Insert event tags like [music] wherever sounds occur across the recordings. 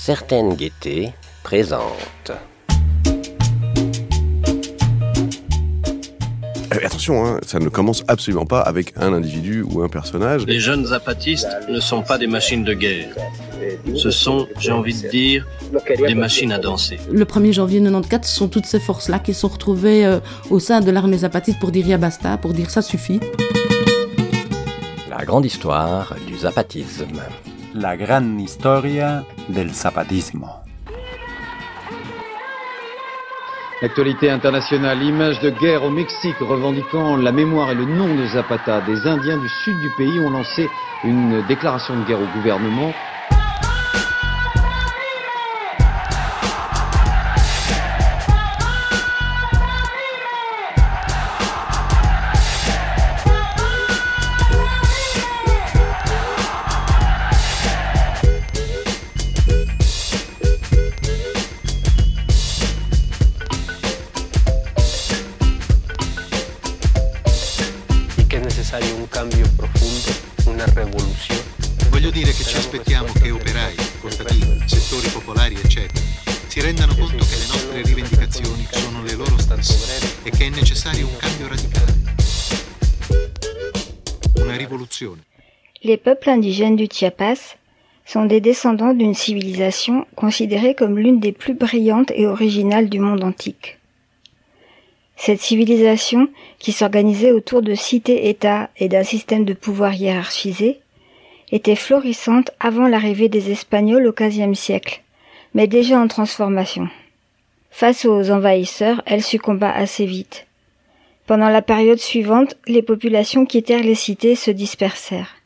certaine gaieté présente. Eh, attention, hein, ça ne commence absolument pas avec un individu ou un personnage. Les jeunes zapatistes ne sont pas des machines de guerre. Ce sont, j'ai envie de dire, des machines à danser. Le 1er janvier 94, ce sont toutes ces forces-là qui sont retrouvées euh, au sein de l'armée zapatiste pour dire ya basta, pour dire ça suffit. La grande histoire du zapatisme. La gran historia del zapatismo. L'actualité internationale, image de guerre au Mexique revendiquant la mémoire et le nom de Zapata. Des Indiens du sud du pays ont lancé une déclaration de guerre au gouvernement. Les peuples indigènes du Chiapas sont des descendants d'une civilisation considérée comme l'une des plus brillantes et originales du monde antique. Cette civilisation, qui s'organisait autour de cités-États et d'un système de pouvoir hiérarchisé, était florissante avant l'arrivée des Espagnols au XVe siècle, mais déjà en transformation. Face aux envahisseurs, elle succomba assez vite. Pendant la période suivante, les populations quittèrent les cités et se dispersèrent.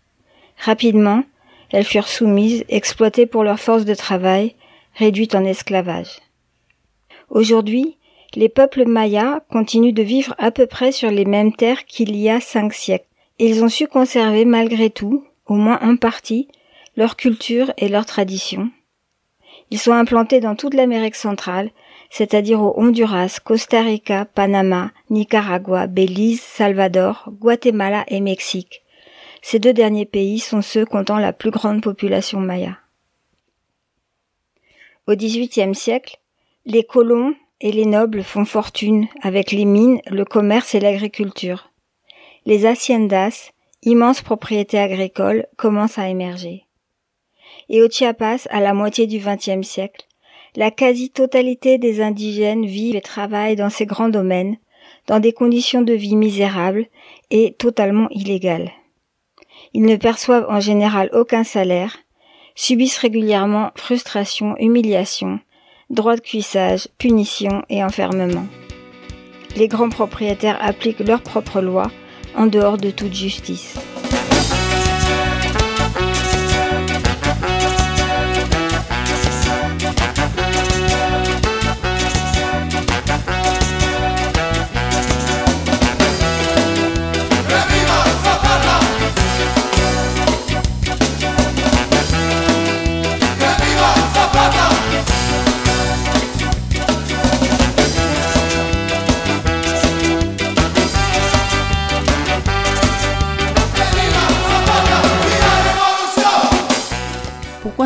Rapidement, elles furent soumises, exploitées pour leur force de travail, réduites en esclavage. Aujourd'hui, les peuples mayas continuent de vivre à peu près sur les mêmes terres qu'il y a cinq siècles. Ils ont su conserver malgré tout, au moins en partie, leur culture et leurs traditions. Ils sont implantés dans toute l'Amérique centrale, c'est-à-dire au Honduras, Costa Rica, Panama, Nicaragua, Belize, Salvador, Guatemala et Mexique. Ces deux derniers pays sont ceux comptant la plus grande population maya. Au XVIIIe siècle, les colons et les nobles font fortune avec les mines, le commerce et l'agriculture. Les haciendas, immenses propriétés agricoles, commencent à émerger. Et au Chiapas, à la moitié du XXe siècle, la quasi-totalité des indigènes vivent et travaillent dans ces grands domaines, dans des conditions de vie misérables et totalement illégales. Ils ne perçoivent en général aucun salaire, subissent régulièrement frustration, humiliation, droits de cuissage, punition et enfermement. Les grands propriétaires appliquent leurs propres lois en dehors de toute justice.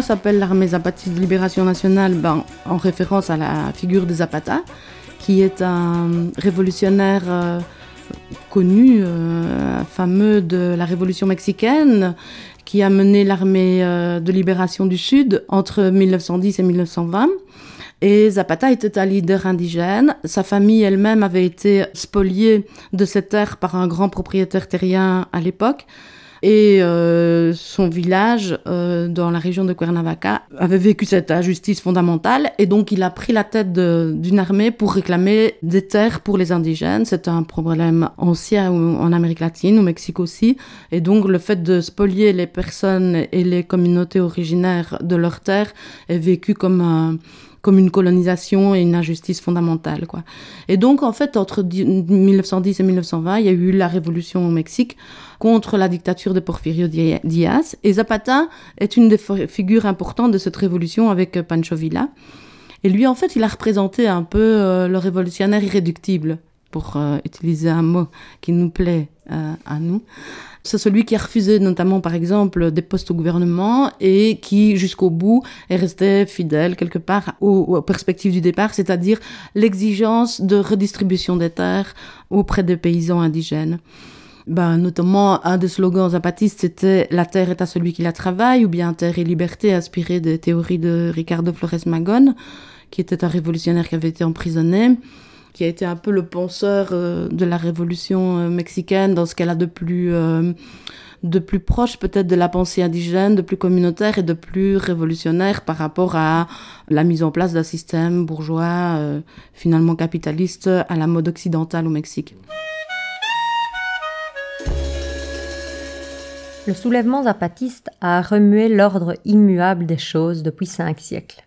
S'appelle l'armée zapatiste de libération nationale ben, En référence à la figure de Zapata, qui est un révolutionnaire euh, connu, euh, fameux de la révolution mexicaine, qui a mené l'armée euh, de libération du Sud entre 1910 et 1920. Et Zapata était un leader indigène. Sa famille elle-même avait été spoliée de ses terres par un grand propriétaire terrien à l'époque. Et euh, son village, euh, dans la région de Cuernavaca, avait vécu cette injustice fondamentale. Et donc, il a pris la tête d'une armée pour réclamer des terres pour les indigènes. C'est un problème ancien en Amérique latine, au Mexique aussi. Et donc, le fait de spolier les personnes et les communautés originaires de leurs terres est vécu comme un comme une colonisation et une injustice fondamentale. Quoi. Et donc, en fait, entre 1910 et 1920, il y a eu la révolution au Mexique contre la dictature de Porfirio Diaz. Et Zapata est une des figures importantes de cette révolution avec Pancho Villa. Et lui, en fait, il a représenté un peu euh, le révolutionnaire irréductible. Pour euh, utiliser un mot qui nous plaît euh, à nous. C'est celui qui a refusé notamment, par exemple, des postes au gouvernement et qui, jusqu'au bout, est resté fidèle quelque part aux, perspectives du départ, c'est-à-dire l'exigence de redistribution des terres auprès des paysans indigènes. Ben, notamment, un des slogans zapatistes, c'était La terre est à celui qui la travaille, ou bien Terre et liberté, inspiré des théories de Ricardo Flores Magón, qui était un révolutionnaire qui avait été emprisonné qui a été un peu le penseur euh, de la révolution euh, mexicaine dans ce qu'elle a de plus, euh, de plus proche peut-être de la pensée indigène, de plus communautaire et de plus révolutionnaire par rapport à la mise en place d'un système bourgeois finalement capitaliste à la mode occidentale au Mexique. Le soulèvement zapatiste a remué l'ordre immuable des choses depuis cinq siècles.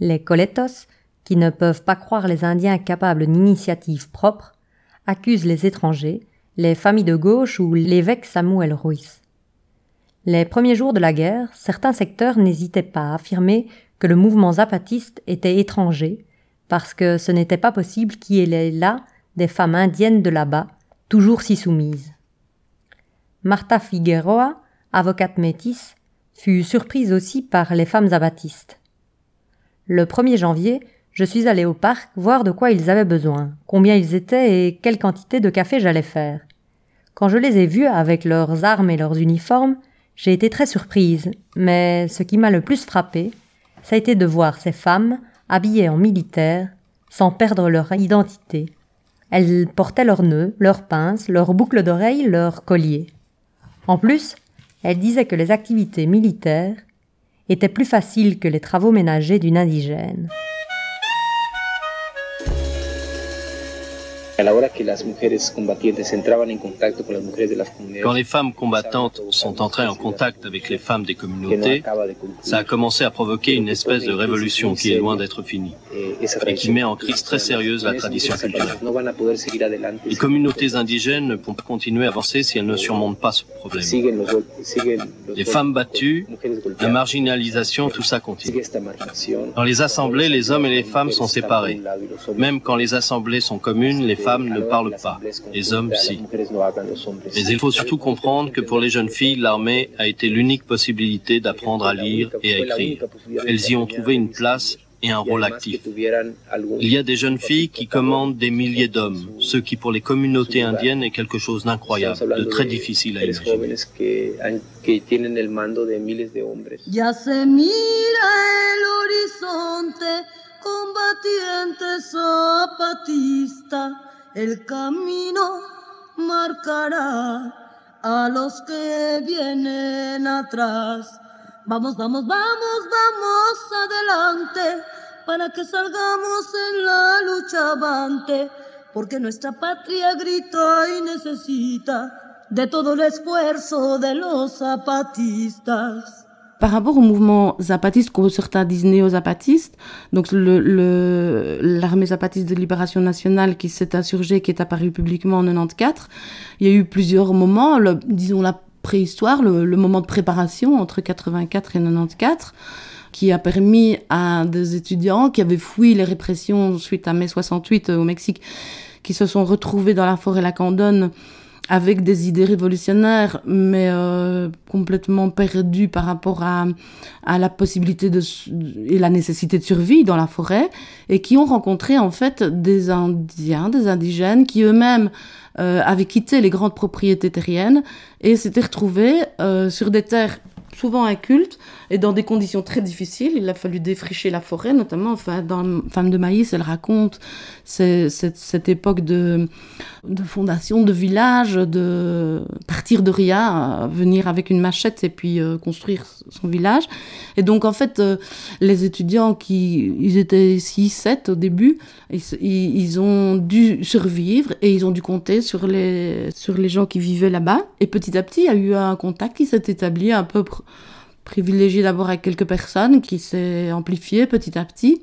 Les coletos, qui ne peuvent pas croire les Indiens capables d'initiatives propres, accusent les étrangers, les familles de gauche ou l'évêque Samuel Ruiz. Les premiers jours de la guerre, certains secteurs n'hésitaient pas à affirmer que le mouvement zapatiste était étranger, parce que ce n'était pas possible qu'il ait là des femmes indiennes de là-bas, toujours si soumises. Marta Figueroa, avocate métisse, fut surprise aussi par les femmes zapatistes. Le 1er janvier, je suis allé au parc voir de quoi ils avaient besoin, combien ils étaient et quelle quantité de café j'allais faire. Quand je les ai vus avec leurs armes et leurs uniformes, j'ai été très surprise, mais ce qui m'a le plus frappé, ça a été de voir ces femmes habillées en militaire, sans perdre leur identité. Elles portaient leurs nœuds, leurs pinces, leurs boucles d'oreilles, leurs colliers. En plus, elles disaient que les activités militaires étaient plus faciles que les travaux ménagers d'une indigène. Quand les femmes combattantes sont entrées en contact avec les femmes des communautés, ça a commencé à provoquer une espèce de révolution qui est loin d'être finie et qui met en crise très sérieuse la tradition culturelle. Les communautés indigènes ne pourront pas continuer à avancer si elles ne surmontent pas ce problème. Les femmes battues, la marginalisation, tout ça continue. Dans les assemblées, les hommes et les femmes sont séparés. Même quand les assemblées sont communes, les femmes ne parlent pas. Les hommes, si. Mais il faut surtout comprendre que pour les jeunes filles, l'armée a été l'unique possibilité d'apprendre à lire et à écrire. Elles y ont trouvé une place et un rôle actif. Il y a des jeunes filles qui commandent des milliers d'hommes, ce qui pour les communautés indiennes est quelque chose d'incroyable, de très difficile à imaginer. Ya se mira el horizonte, combatiente zapatista, el camino marcará a los que vienen atrás. Vamos, vamos, vamos, vamos adelante para que salgamos en la lucha avante, porque nuestra patria grita y necesita de todo el esfuerzo de los zapatistas. Par rapport au mouvement zapatiste, que certains disent néo-zapatiste, donc l'armée zapatiste de libération nationale qui s'est insurgée, qui est apparue publiquement en 94, il y a eu plusieurs moments, disons la préhistoire, le, moment de préparation entre 84 et 94, qui a permis à des étudiants qui avaient fui les répressions suite à mai 68 au Mexique, qui se sont retrouvés dans la forêt Lacandone avec des idées révolutionnaires, mais euh, complètement perdues par rapport à, à la possibilité de, et la nécessité de survie dans la forêt, et qui ont rencontré en fait des Indiens, des indigènes, qui eux-mêmes euh, avaient quitté les grandes propriétés terriennes et s'étaient retrouvés euh, sur des terres souvent incultes et dans des conditions très difficiles. Il a fallu défricher la forêt, notamment enfin, dans Femme de maïs, elle raconte cette, époque de, fondation de village, de partir de rien, venir avec une machette et puis euh, construire son village. Et donc en fait, euh, les étudiants qui ils étaient 6, 7 au début, ils, ils, ont dû survivre et ils ont dû compter sur les, sur les gens qui vivaient là-bas. Et petit à petit, il y a eu un contact qui s'est établi un peu privilégié d'abord avec quelques personnes, qui s'est amplifié petit à petit,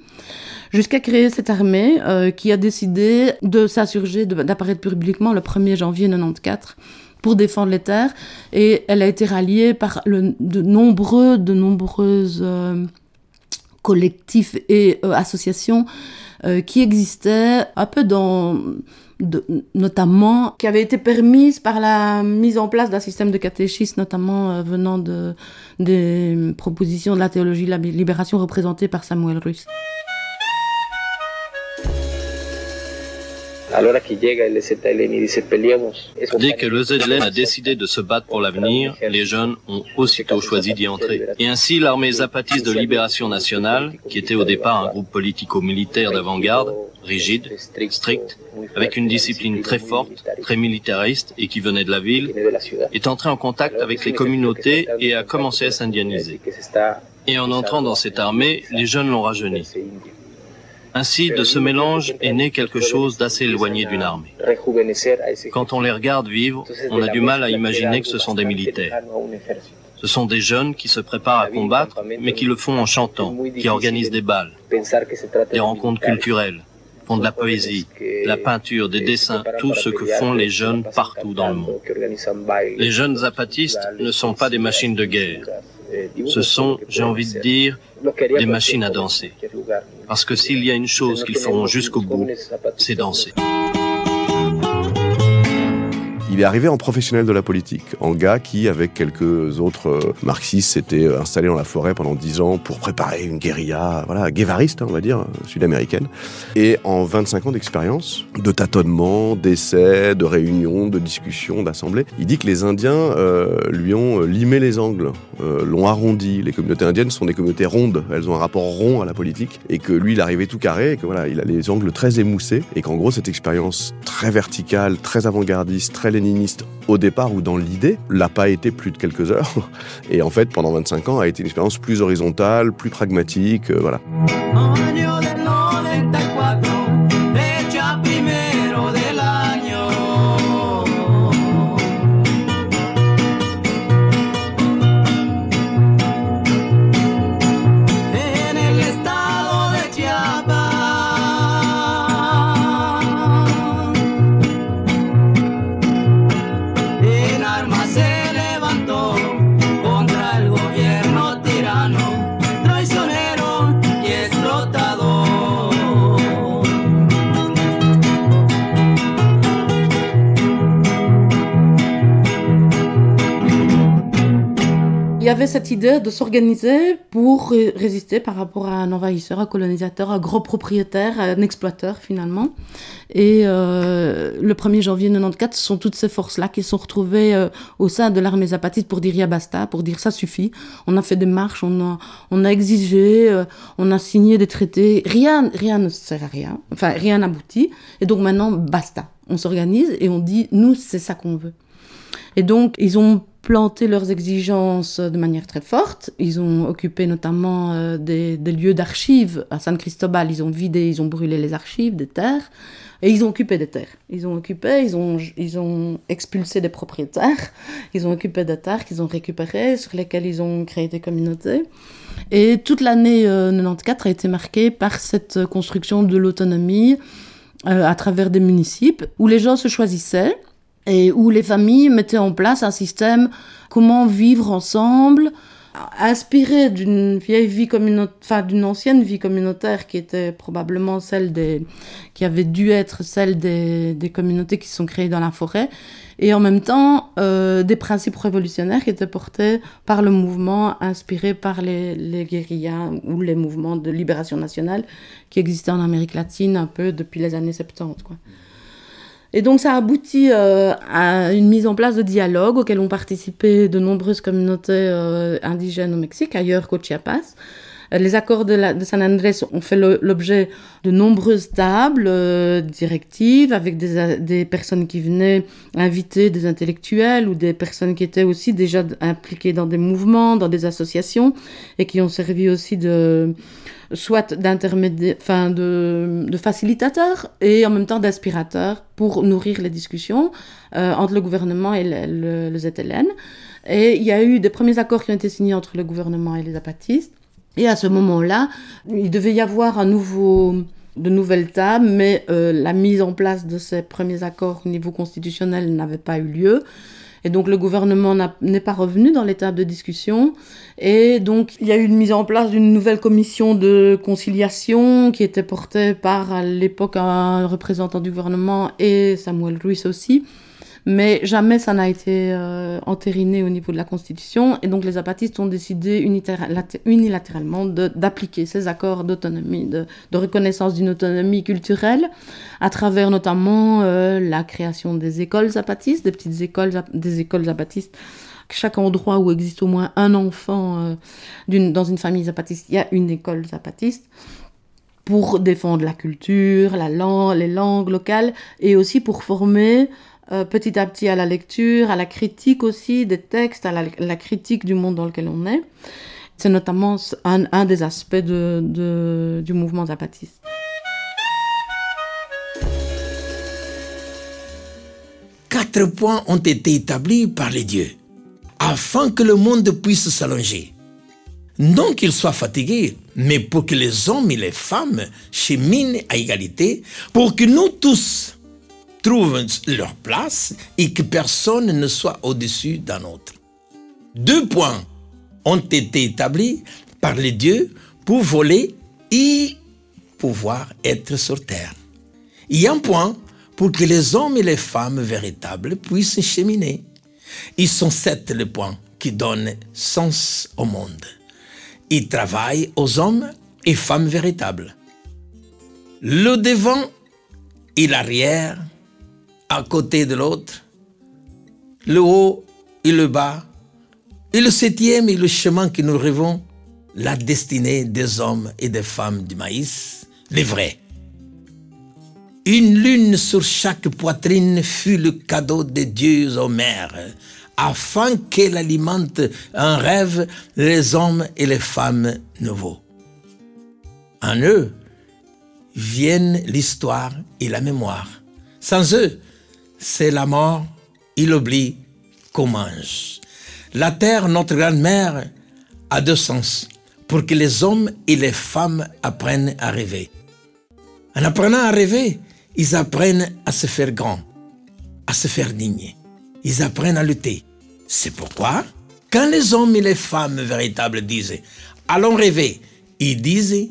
jusqu'à créer cette armée euh, qui a décidé de s'insurger, d'apparaître publiquement le 1er janvier 94 pour défendre les terres. Et elle a été ralliée par de nombreux, de nombreuses euh, collectifs et euh, associations qui existait un peu dans notamment qui avait été permise par la mise en place d'un système de catéchisme, notamment euh, venant de, des propositions de la théologie de la libération représentée par Samuel Ruiz. Dès que le ZLN a décidé de se battre pour l'avenir, les jeunes ont aussitôt choisi d'y entrer. Et ainsi, l'armée zapatiste de libération nationale, qui était au départ un groupe politico-militaire d'avant-garde, rigide, strict, avec une discipline très forte, très militariste et qui venait de la ville, est entré en contact avec les communautés et a commencé à s'indianiser. Et en entrant dans cette armée, les jeunes l'ont rajeuni. Ainsi, de ce mélange est né quelque chose d'assez éloigné d'une armée. Quand on les regarde vivre, on a du mal à imaginer que ce sont des militaires. Ce sont des jeunes qui se préparent à combattre, mais qui le font en chantant, qui organisent des balles, des rencontres culturelles, de la poésie, de la peinture, des dessins, tout ce que font les jeunes partout dans le monde. Les jeunes zapatistes ne sont pas des machines de guerre. Ce sont, j'ai envie de dire, des machines à danser. Parce que s'il y a une chose qu'ils feront jusqu'au bout, c'est danser. Il est arrivé en professionnel de la politique, en gars qui, avec quelques autres euh, marxistes, s'était euh, installé dans la forêt pendant dix ans pour préparer une guérilla, voilà, guévariste, on va dire, sud-américaine. Et en 25 ans d'expérience, de tâtonnements, d'essais, de réunions, de discussions, d'assemblées, il dit que les Indiens euh, lui ont limé les angles, l'ont arrondi. Les communautés indiennes sont des communautés rondes, elles ont un rapport rond à la politique, et que lui, il arrivait tout carré, et que voilà, il a les angles très émoussés, et qu'en gros, cette expérience très verticale, très avant-gardiste, très au départ ou dans l'idée l'a pas été plus de quelques heures. [laughs] Et en fait, pendant 25 ans, a été une expérience plus horizontale, plus pragmatique, euh, voilà. Avait cette idée de s'organiser pour résister par rapport à un envahisseur, un colonisateur, un gros propriétaire, un exploiteur finalement. Et euh, le 1er janvier 94, ce sont toutes ces forces-là qui sont retrouvées euh, au sein de l'armée zapatiste pour dire basta, pour dire ça suffit. On a fait des marches, on a, on a exigé, euh, on a signé des traités. Rien, rien ne sert à rien. Enfin, rien n'aboutit. Et donc maintenant, basta. On s'organise et on dit, nous, c'est ça qu'on veut. Et donc, ils ont planté leurs exigences de manière très forte. Ils ont occupé notamment euh, des, lieux d'archives à San Cristobal. Ils ont vidé, ils ont brûlé les archives des terres. Et ils ont occupé des terres. Ils ont occupé, ils ont, ils ont expulsé des propriétaires. Ils ont occupé des terres qu'ils ont récupérées, sur lesquelles ils ont créé des communautés. Et toute l'année 94 euh, a été marquée par cette construction de l'autonomie euh, à travers des municipes où les gens se choisissaient et où les familles mettaient en place un système comment vivre ensemble, inspiré d'une vieille vie communautaire, enfin d'une ancienne vie communautaire qui était probablement celle des, qui avait dû être celle des, communautés qui sont créées dans la forêt, et en même temps euh, des principes révolutionnaires qui étaient portés par le mouvement inspiré par les, guérillas ou les mouvements de libération nationale qui existaient en Amérique latine un peu depuis les années 70. Quoi. Et donc ça aboutit euh, à une mise en place de dialogues auxquels ont participé de nombreuses communautés euh, indigènes au Mexique, ailleurs qu'au Chiapas. Euh, les accords de, la, de, San Andrés ont fait l'objet de nombreuses tables directives avec des, des, personnes qui venaient inviter des intellectuels ou des personnes qui étaient aussi déjà impliquées dans des mouvements, dans des associations et qui ont servi aussi de soit d'intermédiaire, enfin de, de facilitateur et en même temps d'aspirateur pour nourrir les discussions euh, entre le gouvernement et le, le, ZLN. Et il y a eu des premiers accords qui ont été signés entre le gouvernement et les apatistes. Et à ce moment-là, il devait y avoir nouveau, de nouvelles tables, mais euh, la mise en place de ces premiers accords au niveau constitutionnel n'avait pas eu lieu. Et donc le gouvernement n'est pas revenu dans l'étape de discussion. Et donc il y a eu une mise en place d'une nouvelle commission de conciliation qui était portée par à l'époque un représentant du gouvernement et Samuel Ruiz aussi mais jamais ça n'a été euh, entériné au niveau de la Constitution, et donc les zapatistes ont décidé unilatéralement d'appliquer ces accords d'autonomie, de, reconnaissance d'une autonomie culturelle, à travers notamment euh, la création des écoles zapatistes, des petites écoles, des écoles zapatistes chaque endroit où existe au moins un enfant euh, dans une famille zapatiste, il y a une école zapatiste pour défendre la culture, la langue, les langues locales et aussi pour former euh, petit à petit à la lecture, à la critique aussi des textes, à la, critique du monde dans lequel on est. C'est notamment un, des aspects du mouvement zapatiste. Quatre points ont été établis par les dieux afin que le monde puisse s'allonger. Non qu'il soit fatigué, mais pour que les hommes et les femmes cheminent à égalité, pour que nous tous, trouvent leur place et que personne ne soit au-dessus d'un autre. Deux points ont été établis par les dieux pour voler et pouvoir être sur terre. Il y a un point pour que les hommes et les femmes véritables puissent cheminer. Ils sont sept les points qui donnent sens au monde. Ils travaillent aux hommes et femmes véritables. Le devant et l'arrière à côté de l'autre, le haut et le bas, et le septième est le chemin que nous rêvons, la destinée des hommes et des femmes du maïs, les vrais. Une lune sur chaque poitrine fut le cadeau des dieux aux mères, afin qu'elle alimente un rêve les hommes et les femmes nouveaux. En eux viennent l'histoire et la mémoire. Sans eux, c'est la mort, il oublie qu'on mange. La terre, notre grand-mère, a deux sens pour que les hommes et les femmes apprennent à rêver. En apprenant à rêver, ils apprennent à se faire grand, à se faire digne. Ils apprennent à lutter. C'est pourquoi, quand les hommes et les femmes véritables disaient Allons rêver, ils disaient,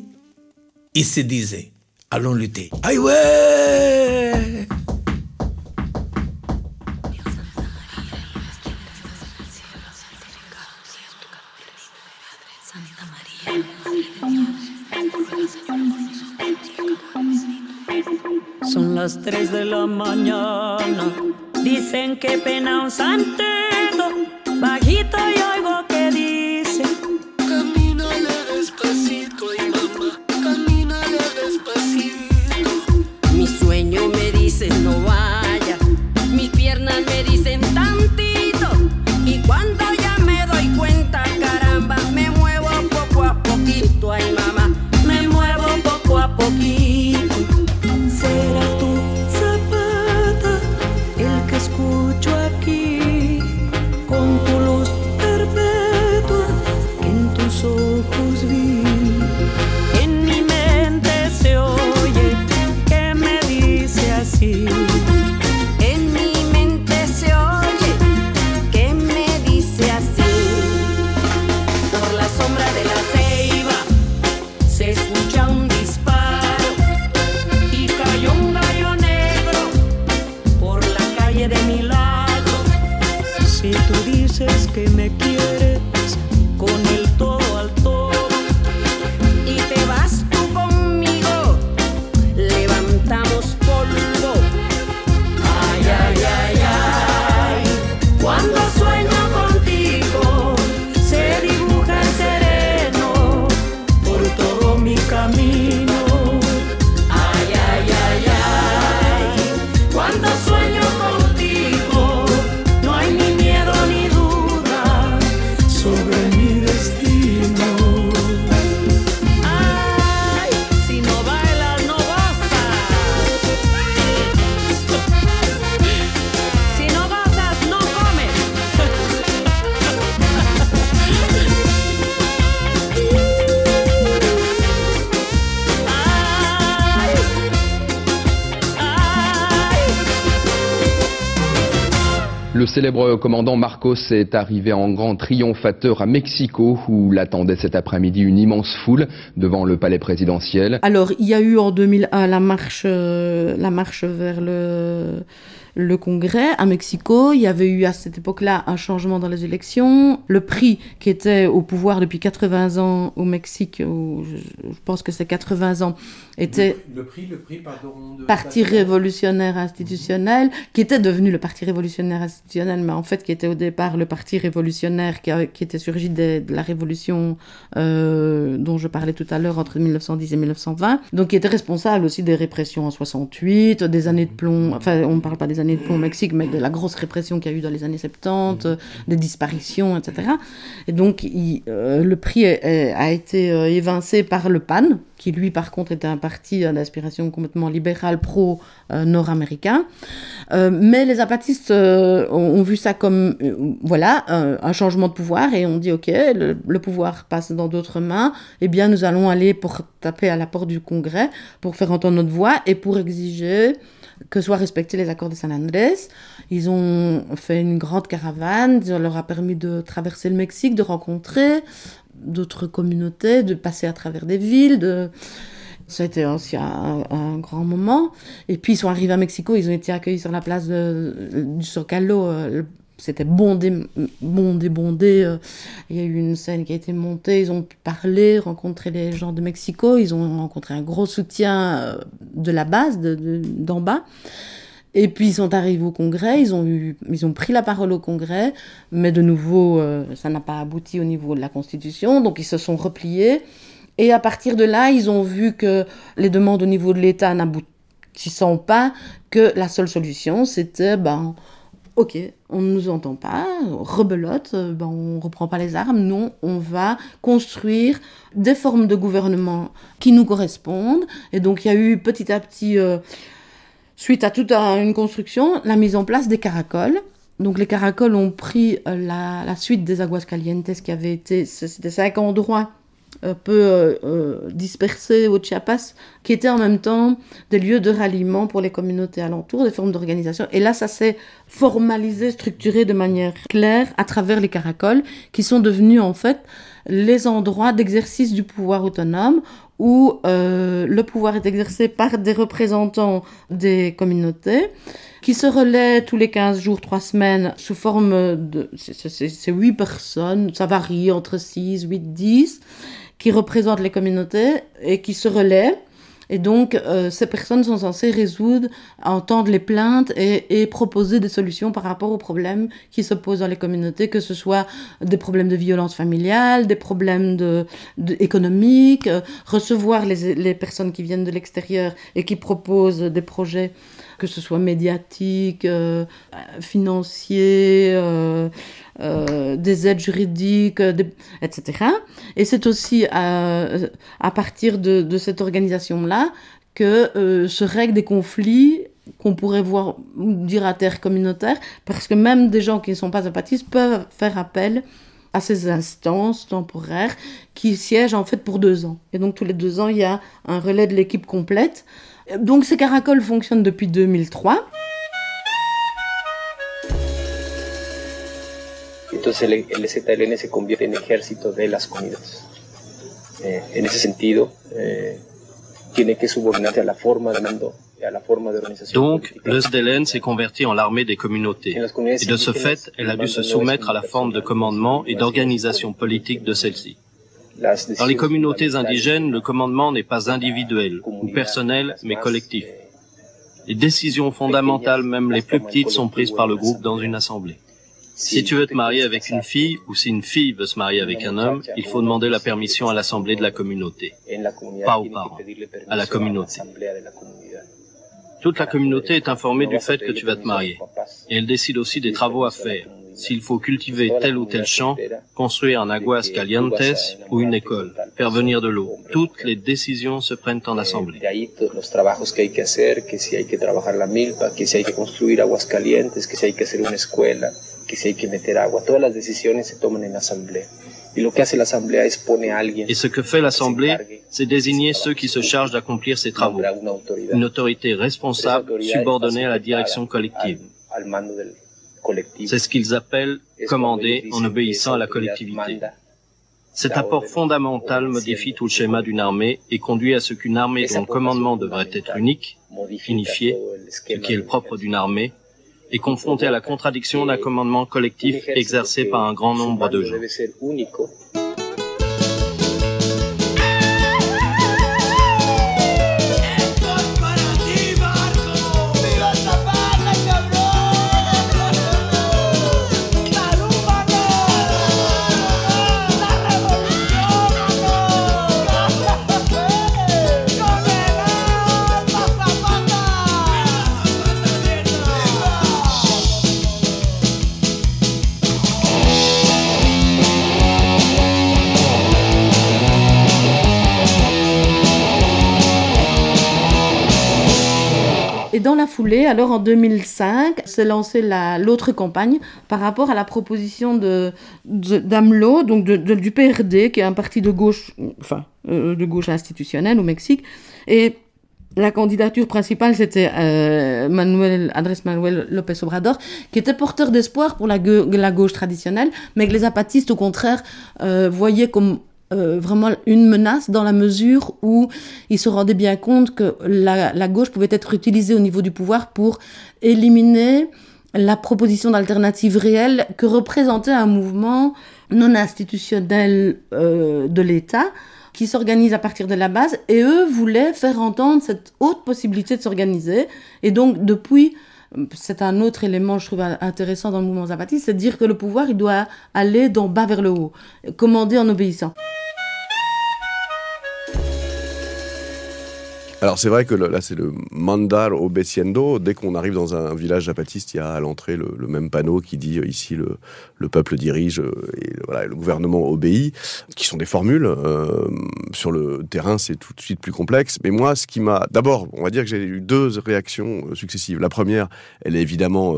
ils se disaient Allons lutter. Aïe ouais la mañana. Dicen que pena un santeto. Le célèbre commandant Marcos est arrivé en grand triomphateur à Mexico où l'attendait cet après-midi une immense foule devant le palais présidentiel. Alors, il y a eu en 2001 la marche, euh, la marche vers le, Congrès à Mexico. Il y avait eu à cette époque-là un changement dans les élections. Le prix qui était au pouvoir depuis 80 ans au Mexique, je pense que c'est 80 ans, était Le prix, le prix, pardon. de- Parti révolutionnaire institutionnel, qui était devenu le Parti révolutionnaire institutionnel, mais en fait qui était au départ le Parti révolutionnaire qui, a- qui était surgi de, de la révolution euh, dont je parlais tout à l'heure entre 1910 et 1920, donc qui était responsable aussi des répressions en 68, des années de plomb, enfin on ne parle pas des années de plomb au Mexique, mais de la grosse répression qu'il y a eu dans les années 70, euh, des disparitions, etc. Et donc il- euh, le prix est- est- a été euh, évincé par le PAN, qui lui par contre était un parti euh, d'aspiration complètement libérale pro-nord-américain. Euh, mais les zapatistes euh, ont, vu ça comme euh, voilà un, changement de pouvoir et ont dit ok le, pouvoir passe dans d'autres mains eh bien nous allons aller pour taper à la porte du Congrès pour faire entendre notre voix et pour exiger que soient respectés les accords de San Andrés. Ils ont fait une grande caravane, ça leur a permis de traverser le Mexique, de rencontrer d'autres communautés, de passer à travers des villes. Été aussi un, grand moment. Et puis ils sont arrivés à Mexico, ils ont été accueillis sur la place du Zocalo. euh, C'était bondé, bondé, bondé. euh, Il y a eu une scène qui a été montée. Ils ont pu parler, rencontrer les gens de Mexico. Ils ont rencontré un gros soutien euh, de la base, de- de- d'en bas. Et puis ils sont arrivés au Congrès, ils ont, eu, ils ont pris la parole au Congrès, mais de nouveau, ça n'a pas abouti au niveau de la Constitution, donc ils se sont repliés. Et à partir de là, ils ont vu que les demandes au niveau de l'État n'aboutissant pas, que la seule solution, c'était, ben, ok, on ne nous entend pas, rebelote, euh, ben, on reprend pas les armes, non, on va construire des formes de gouvernement qui nous correspondent. Et donc il y a eu petit à petit... euh, Suite à toute un- une construction, la mise en place des caracoles. Donc les caracoles ont pris euh, la, la suite des Aguascalientes qui avait été, c'était cinq endroits un peu euh, euh, dispersés au Chiapas, qui étaient en même temps des lieux de ralliement pour les communautés alentours, des formes d'organisation. Et là, ça s'est formalisé, structuré de manière claire à travers les caracoles, qui sont devenus en fait les endroits d'exercice du pouvoir autonome où euh, le pouvoir est exercé par des représentants des communautés qui se relaient tous les 15 jours, 3 semaines sous forme de... c'est- C'est c'est 8 personnes, ça varie entre 6, 8, 10, qui représentent les communautés et qui se relaient. Et donc, euh, ces personnes sont censées résoudre, entendre les plaintes et, et proposer des solutions par rapport aux problèmes qui se posent dans les communautés, que ce soit des problèmes de violence familiale, des problèmes de, de- économiques, euh, recevoir les, les personnes qui viennent de l'extérieur et qui proposent des projets, que ce soit médiatiques, euh, financiers, euh, euh, des aides juridiques, etc. Et c'est aussi à, partir de, de cette organisation-là que se règlent des conflits qu'on pourrait voir dire à terre communautaire, parce que même des gens qui ne sont pas zapatistes peuvent faire appel à ces instances temporaires qui siègent en fait pour deux ans. Et donc tous les deux ans, il y a un relais de l'équipe complète. Donc ces caracoles fonctionnent depuis 2003. Entonces el, el ZLN se convierte en ejército de las comunidades. Eh, en ese sentido, eh, tiene que subordinarse a la forma de mando. Donc, le SDLN s'est converti en l'armée des communautés. Et de ce fait, elle a dû se soumettre à la forme de commandement et d'organisation politique de celle-ci. Dans les communautés indigènes, le commandement n'est pas individuel ou personnel, mais collectif. Les décisions fondamentales, même les plus petites, sont prises par le groupe dans une assemblée. Si tu veux te marier avec une fille, ou si une fille veut se marier avec un homme, il faut demander la permission à l'assemblée de la communauté, pas aux parents, à la communauté. Toute la communauté est informée du fait que tu vas te marier, et elle décide aussi des travaux à faire, s'il faut cultiver tel ou tel champ, construire un aguas calientes ou une école, faire venir de l'eau. Toutes les décisions se prennent en assemblée. Et ce que fait l'Assemblée, c'est désigner ceux qui se chargent d'accomplir ces travaux. Une autorité responsable, subordonnée à la direction collective. C'est ce qu'ils appellent commander en obéissant à la collectivité. Cet apport fondamental modifie tout le schéma d'une armée et conduit à ce qu'une armée dont le commandement devrait être unique, unifié, ce qui est le propre d'une armée, est confrontée à la contradiction d'un commandement collectif exercé par un grand nombre de gens. Et dans la foulée, alors en 2005, s'est lancée la- l'autre campagne par rapport à la proposition de, de- d'AMLO, donc de- du PRD, qui est un parti de gauche, enfin, euh, de gauche institutionnelle au Mexique. Et la candidature principale, c'était euh, Manuel, Andrés Manuel López Obrador, qui était porteur d'espoir pour la, gauche traditionnelle, mais que les zapatistes, au contraire, euh, voyaient comme euh, vraiment une menace dans la mesure où ils se rendaient bien compte que la, la gauche pouvait être utilisée au niveau du pouvoir pour éliminer la proposition d'alternative réelle que représentait un mouvement non institutionnel euh, de l'État qui s'organise à partir de la base et eux voulaient faire entendre cette haute possibilité de s'organiser et donc depuis c'est un autre élément, je trouve, intéressant dans le mouvement zapatiste, c'est de dire que le pouvoir, il doit aller d'en bas vers le haut, commander en obéissant. Alors c'est vrai que là c'est le mandar obedeciendo. Dès qu'on arrive dans un village zapatiste, il y a à l'entrée le, même panneau qui dit euh, ici le, le peuple dirige euh, et voilà, le gouvernement obéit, qui sont des formules. Euh, sur le terrain, c'est tout de suite plus complexe. Mais moi, ce qui m'a d'abord, on va dire que j'ai eu deux réactions euh, successives. La première, elle est évidemment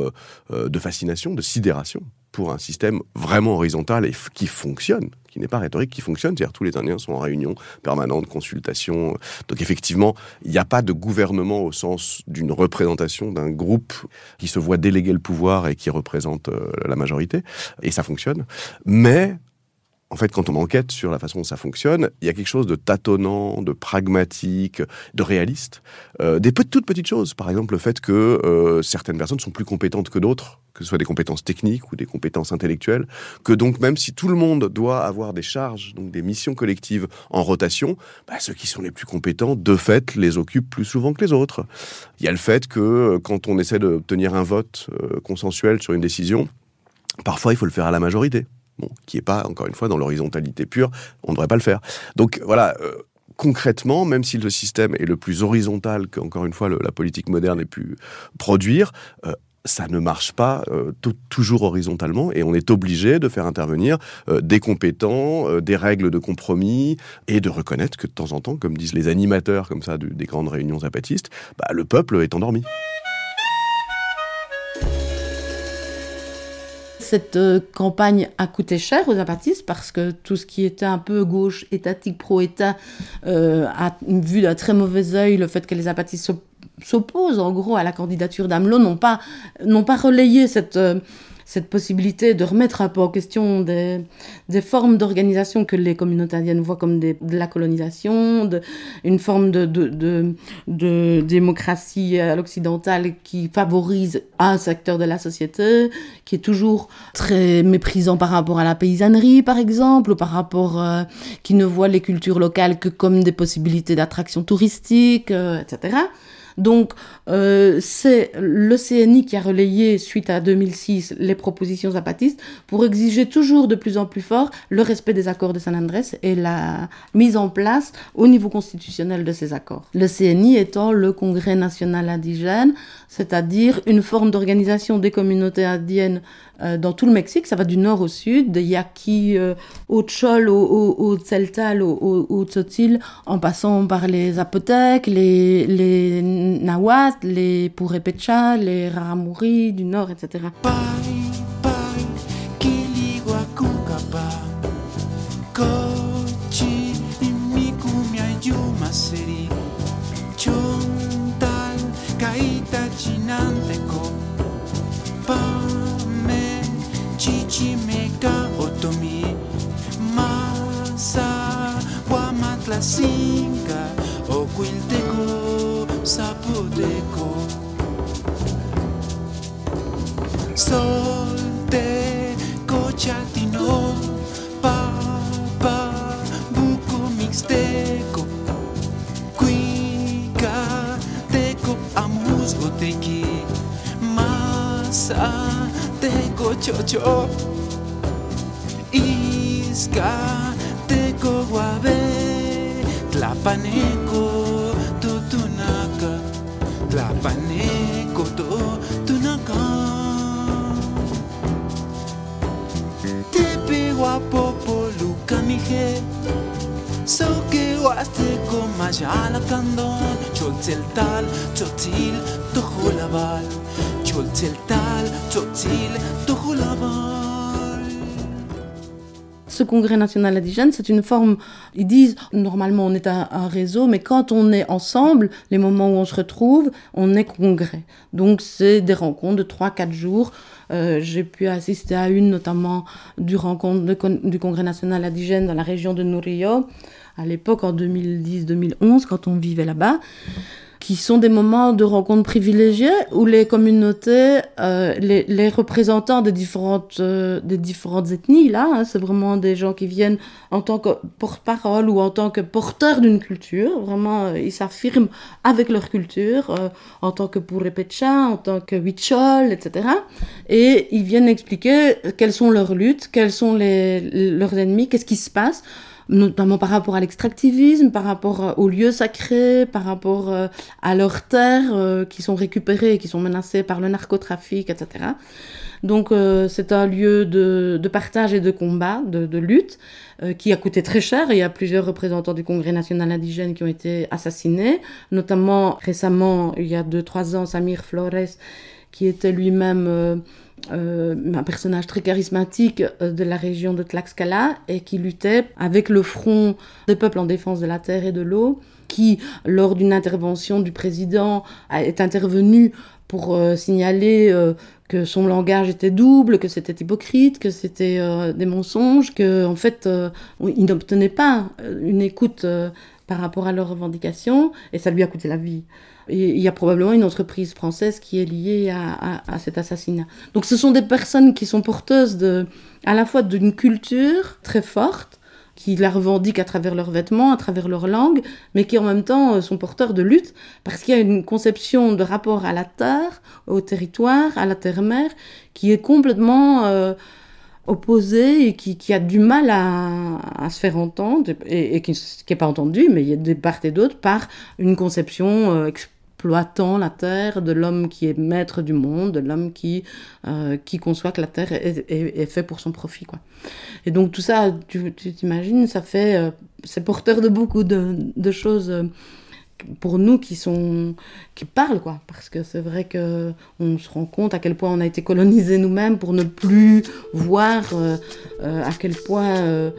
de fascination, de sidération pour un système vraiment horizontal et qui fonctionne, qui n'est pas rhétorique, qui fonctionne. C'est-à-dire tous les Indiens sont en réunion permanente, consultation. Donc effectivement, il n'y a pas de gouvernement au sens d'une représentation d'un groupe qui se voit déléguer le pouvoir et qui représente euh, la majorité. Et ça fonctionne. Mais en fait, quand on enquête sur la façon dont ça fonctionne, il y a quelque chose de tâtonnant, de pragmatique, de réaliste. Euh, des toutes petites choses. Par exemple, le fait que euh, certaines personnes sont plus compétentes que d'autres, que ce soit des compétences techniques ou des compétences intellectuelles, que donc même si tout le monde doit avoir des charges, donc des missions collectives en rotation, bah, ceux qui sont les plus compétents, de fait, les occupent plus souvent que les autres. Il y a le fait que euh, quand on essaie d'obtenir un vote consensuel sur une décision, parfois il faut le faire à la majorité. Qui n'est pas, encore une fois, dans l'horizontalité pure, on ne devrait pas le faire. Donc voilà, euh, concrètement, même si le système est le plus horizontal qu'encore une fois la politique moderne ait pu produire, euh, ça ne marche pas euh, toujours horizontalement et on est obligé de faire intervenir des compétents, des règles de compromis et de reconnaître que de temps en temps, comme disent les animateurs comme ça du- des grandes réunions zapatistes, bah, le peuple est endormi. Cette euh, campagne a coûté cher aux zapatistes parce que tout ce qui était un peu gauche, étatique, pro-État, euh, a vu d'un très mauvais œil le fait que les zapatistes s'op- s'opposent en gros à la candidature d'AMLO, n'ont pas, n'ont pas relayé cette, euh, cette possibilité de remettre un peu en question des, des formes d'organisation que les communautés indiennes voient comme des, de la colonisation, de, une forme de, de, de, démocratie à l'occidentale qui favorise un secteur de la société, qui est toujours très méprisant par rapport à la paysannerie, par exemple, ou par rapport, euh, qui ne voit les cultures locales que comme des possibilités d'attraction touristique, euh, etc. Donc, euh, c'est le CNI qui a relayé, suite à 2006, les propositions zapatistes pour exiger toujours de plus en plus fort le respect des accords de San Andrés et la mise en place au niveau constitutionnel de ces accords. Le CNI étant le Congrès national indigène, c'est-à-dire une forme d'organisation des communautés indiennes dans tout le Mexique, ça va du nord au sud, de Yaqui euh, au Tchol, au, au, au Tzeltal, au, au, en passant par les Zapotèques, les, les Nahuatl, les Purépecha, les Raramuri du nord, etc. klasinga okuilteko zapoteko solteko txatinon papa buko mixteko masa amuzgoteki masateko txotxo izkateko guabeko Tlapaneco, Totonaca, Tlapaneco, Totonaca. Tepe guapo, Luca Mije, Soque guasteco, Mayala Candón, Cholceltal, Chotil, Tojolabal, Cholceltal, Chotil, Tojolabal. Ce congrès national indigène, c'est une forme, ils disent, normalement on est un, un, réseau, mais quand on est ensemble, les moments où on se retrouve, on est congrès. Donc c'est des rencontres de 3-4 jours. Euh, J'ai pu assister à une notamment du rencontre du congrès national indigène dans la région de Nurio, à l'époque en 2010-2011, quand on vivait là-bas qui sont des moments de rencontres privilégiés où les communautés, euh, les, représentants des différentes, euh, des différentes ethnies, là, hein, c'est vraiment des gens qui viennent en tant que porte-parole ou en tant que porteurs d'une culture, vraiment, euh, ils s'affirment avec leur culture, en tant que Purepecha, en tant que Huichol, etc. Et ils viennent expliquer quelles sont leurs luttes, quels sont les, leurs ennemis, qu'est-ce qui se passe notamment par rapport à l'extractivisme, par rapport aux lieux sacrés, par rapport euh, à leurs terres euh, qui sont récupérées qui sont menacées par le narcotrafic, etc. Donc euh, c'est un lieu de, de, partage et de combat, de, de lutte, euh, qui a coûté très cher. Il y a plusieurs représentants du Congrès national indigène qui ont été assassinés, notamment récemment, il y a deux trois ans, Samir Flores, qui était lui-même euh, euh, un personnage très charismatique euh, de la région de Tlaxcala et qui luttait avec le front des peuples en défense de la terre et de l'eau, qui, lors d'une intervention du président, est intervenu pour euh, signaler que son langage était double, que c'était hypocrite, que c'était des mensonges, que en fait, il n'obtenait pas une écoute par rapport à leurs revendications, et ça lui a coûté la vie. Il y a probablement une entreprise française qui est liée à, à, cet assassinat. Donc ce sont des personnes qui sont porteuses de, à la fois d'une culture très forte, qui la revendiquent à travers leurs vêtements, à travers leur langue, mais qui en même temps sont porteurs de lutte, parce qu'il y a une conception de rapport à la terre, au territoire, à la terre-mère, qui est complètement... Euh, opposé et qui, qui, a du mal à, à se faire entendre et, qui n'est pas entendu, mais il y a de part et d'autre par une conception euh, exploitant la terre de l'homme qui est maître du monde, de l'homme qui, euh, qui conçoit que la terre est, est, fait pour son profit. Quoi. Et donc tout ça, tu t'imagines, ça fait, euh, c'est porteur de beaucoup de choses. Euh, pour nous qui sont qui parlent quoi parce que c'est vrai que on se rend compte à quel point on a été colonisé nous-mêmes pour ne plus voir euh, euh, à quel point euh,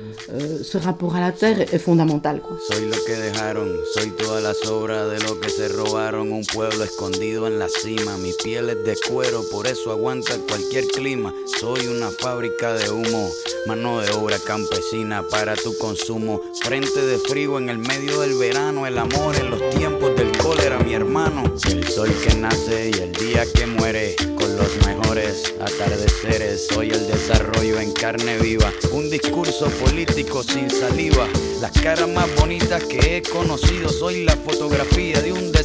ce rapport à la terre est fondamental quoi. Soy lo que dejaron, soy toda la sobra de lo que se robaron, un pueblo escondido en la cima, mi piel es de cuero, por eso aguanta cualquier clima. Soy una fábrica de humo, mano de obra campesina para tu consumo, frente de frío en el medio del verano, el amor en los tiempos del cólera, mi hermano. El sol que nace y el día que muere, con los mejores atardeceres. Soy el desarrollo en carne viva, un discurso político sin saliva. Las caras más bonitas que he conocido, soy la fotografía de un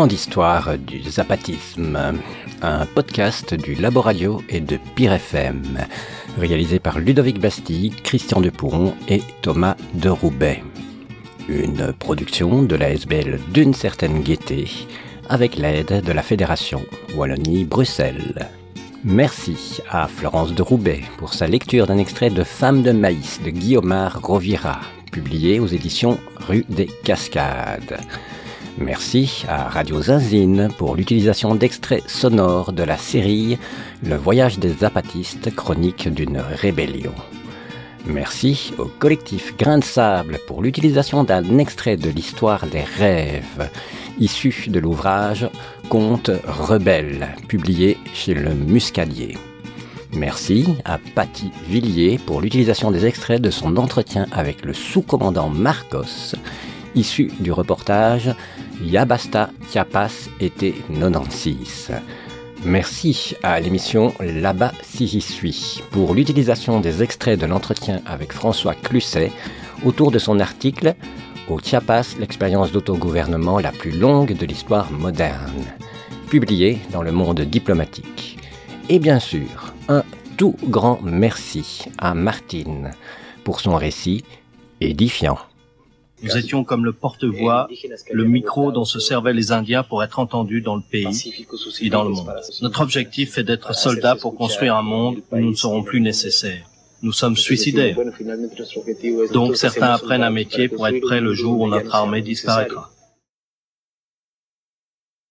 grande du zapatisme, un podcast du Laboradio et de Pire FM, réalisé par Ludovic Bastille, Christian Dupont et Thomas de Roubaix. Une production de la SBL d'une certaine gaieté, avec l'aide de la Fédération Wallonie-Bruxelles. Merci à Florence de Roubaix pour sa lecture d'un extrait de Femme de maïs de Guillaumard Rovira, publié aux éditions Rue des Cascades. Merci à Radio Zinzine pour l'utilisation d'extraits sonores de la série Le voyage des zapatistes, chronique d'une rébellion. Merci au collectif Grain de Sable pour l'utilisation d'un extrait de l'histoire des rêves, issu de l'ouvrage Conte rebelle, publié chez le Muscadier. Merci à Patty Villiers pour l'utilisation des extraits de son entretien avec le sous-commandant Marcos, issu du reportage Yabasta Chiapas été 96. Merci à l'émission Là-bas si j'y suis pour l'utilisation des extraits de l'entretien avec François Clusset autour de son article Au Chiapas, l'expérience d'autogouvernement la plus longue de l'histoire moderne, publié dans le monde diplomatique. Et bien sûr, un tout grand merci à Martine pour son récit édifiant. Nous étions comme le porte-voix, le micro dont se servaient les Indiens pour être entendus dans le pays et dans le monde. Notre objectif est d'être soldats pour construire un monde où nous ne serons plus nécessaires. Nous sommes suicidaires. Donc certains apprennent un métier pour être prêts le jour où notre armée disparaîtra.